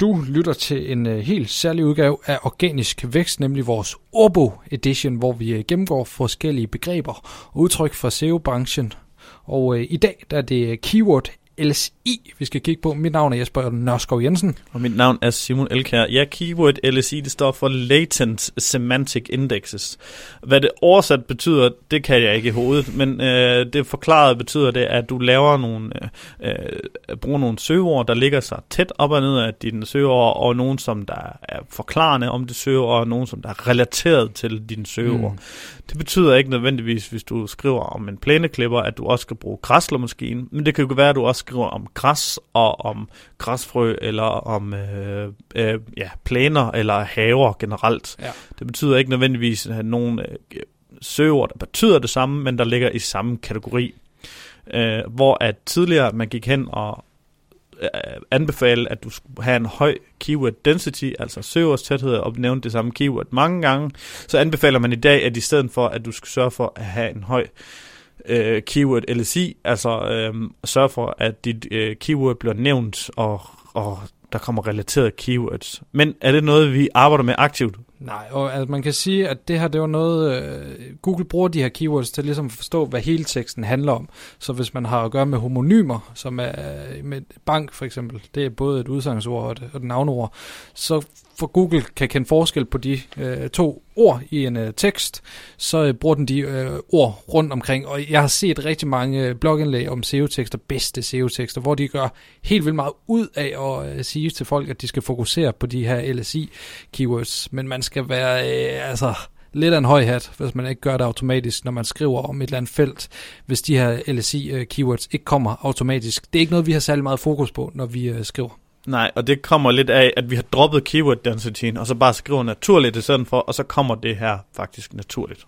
Du lytter til en øh, helt særlig udgave af Organisk Vækst, nemlig vores Orbo Edition, hvor vi øh, gennemgår forskellige begreber og udtryk fra SEO-branchen. Og øh, i dag der er det keyword LSI, vi skal kigge på. Mit navn er Jesper Nørskov Jensen. Og mit navn er Simon Elkær. Ja, keyword LSI, det står for Latent Semantic Indexes. Hvad det oversat betyder, det kan jeg ikke i hovedet, men øh, det forklaret betyder det, at du laver nogle, øh, bruger nogle søgeord, der ligger sig tæt op og ned af dine søgeord, og nogle, som der er forklarende om det søgeord, og nogle, som der er relateret til dine søgeord. Mm. Det betyder ikke nødvendigvis, hvis du skriver om en plæneklipper, at du også skal bruge græslermaskinen, men det kan jo være, at du også skriver om græs og om græsfrø eller om øh, øh, ja, plæner eller haver generelt. Ja. Det betyder ikke nødvendigvis at nogle øh, søgeord, der betyder det samme, men der ligger i samme kategori. Øh, hvor at tidligere man gik hen og øh, anbefale, at du skulle have en høj keyword density, altså søgeordstæthed, og nævne det samme keyword mange gange, så anbefaler man i dag, at i stedet for, at du skal sørge for at have en høj øh, Øh, keyword LSI, altså øh, sørge for, at dit øh, keyword bliver nævnt, og, og der kommer relaterede keywords. Men er det noget, vi arbejder med aktivt? Nej, og altså, man kan sige, at det her det var noget, øh, Google bruger de her keywords til ligesom at forstå, hvad hele teksten handler om. Så hvis man har at gøre med homonymer, som er øh, med bank for eksempel, det er både et udsagnsord og et, og et navnord, så for Google kan kende forskel på de øh, to ord i en øh, tekst, så øh, bruger den de øh, ord rundt omkring. Og jeg har set rigtig mange øh, blogindlæg om SEO-tekster, bedste SEO-tekster, hvor de gør helt vildt meget ud af at øh, sige til folk, at de skal fokusere på de her LSI-keywords. Men man skal være øh, altså lidt af en høj hat, hvis man ikke gør det automatisk, når man skriver om et eller andet felt, hvis de her LSI-keywords øh, ikke kommer automatisk. Det er ikke noget, vi har særlig meget fokus på, når vi øh, skriver. Nej, og det kommer lidt af, at vi har droppet keyword densityen, og så bare skriver naturligt i stedet for, og så kommer det her faktisk naturligt.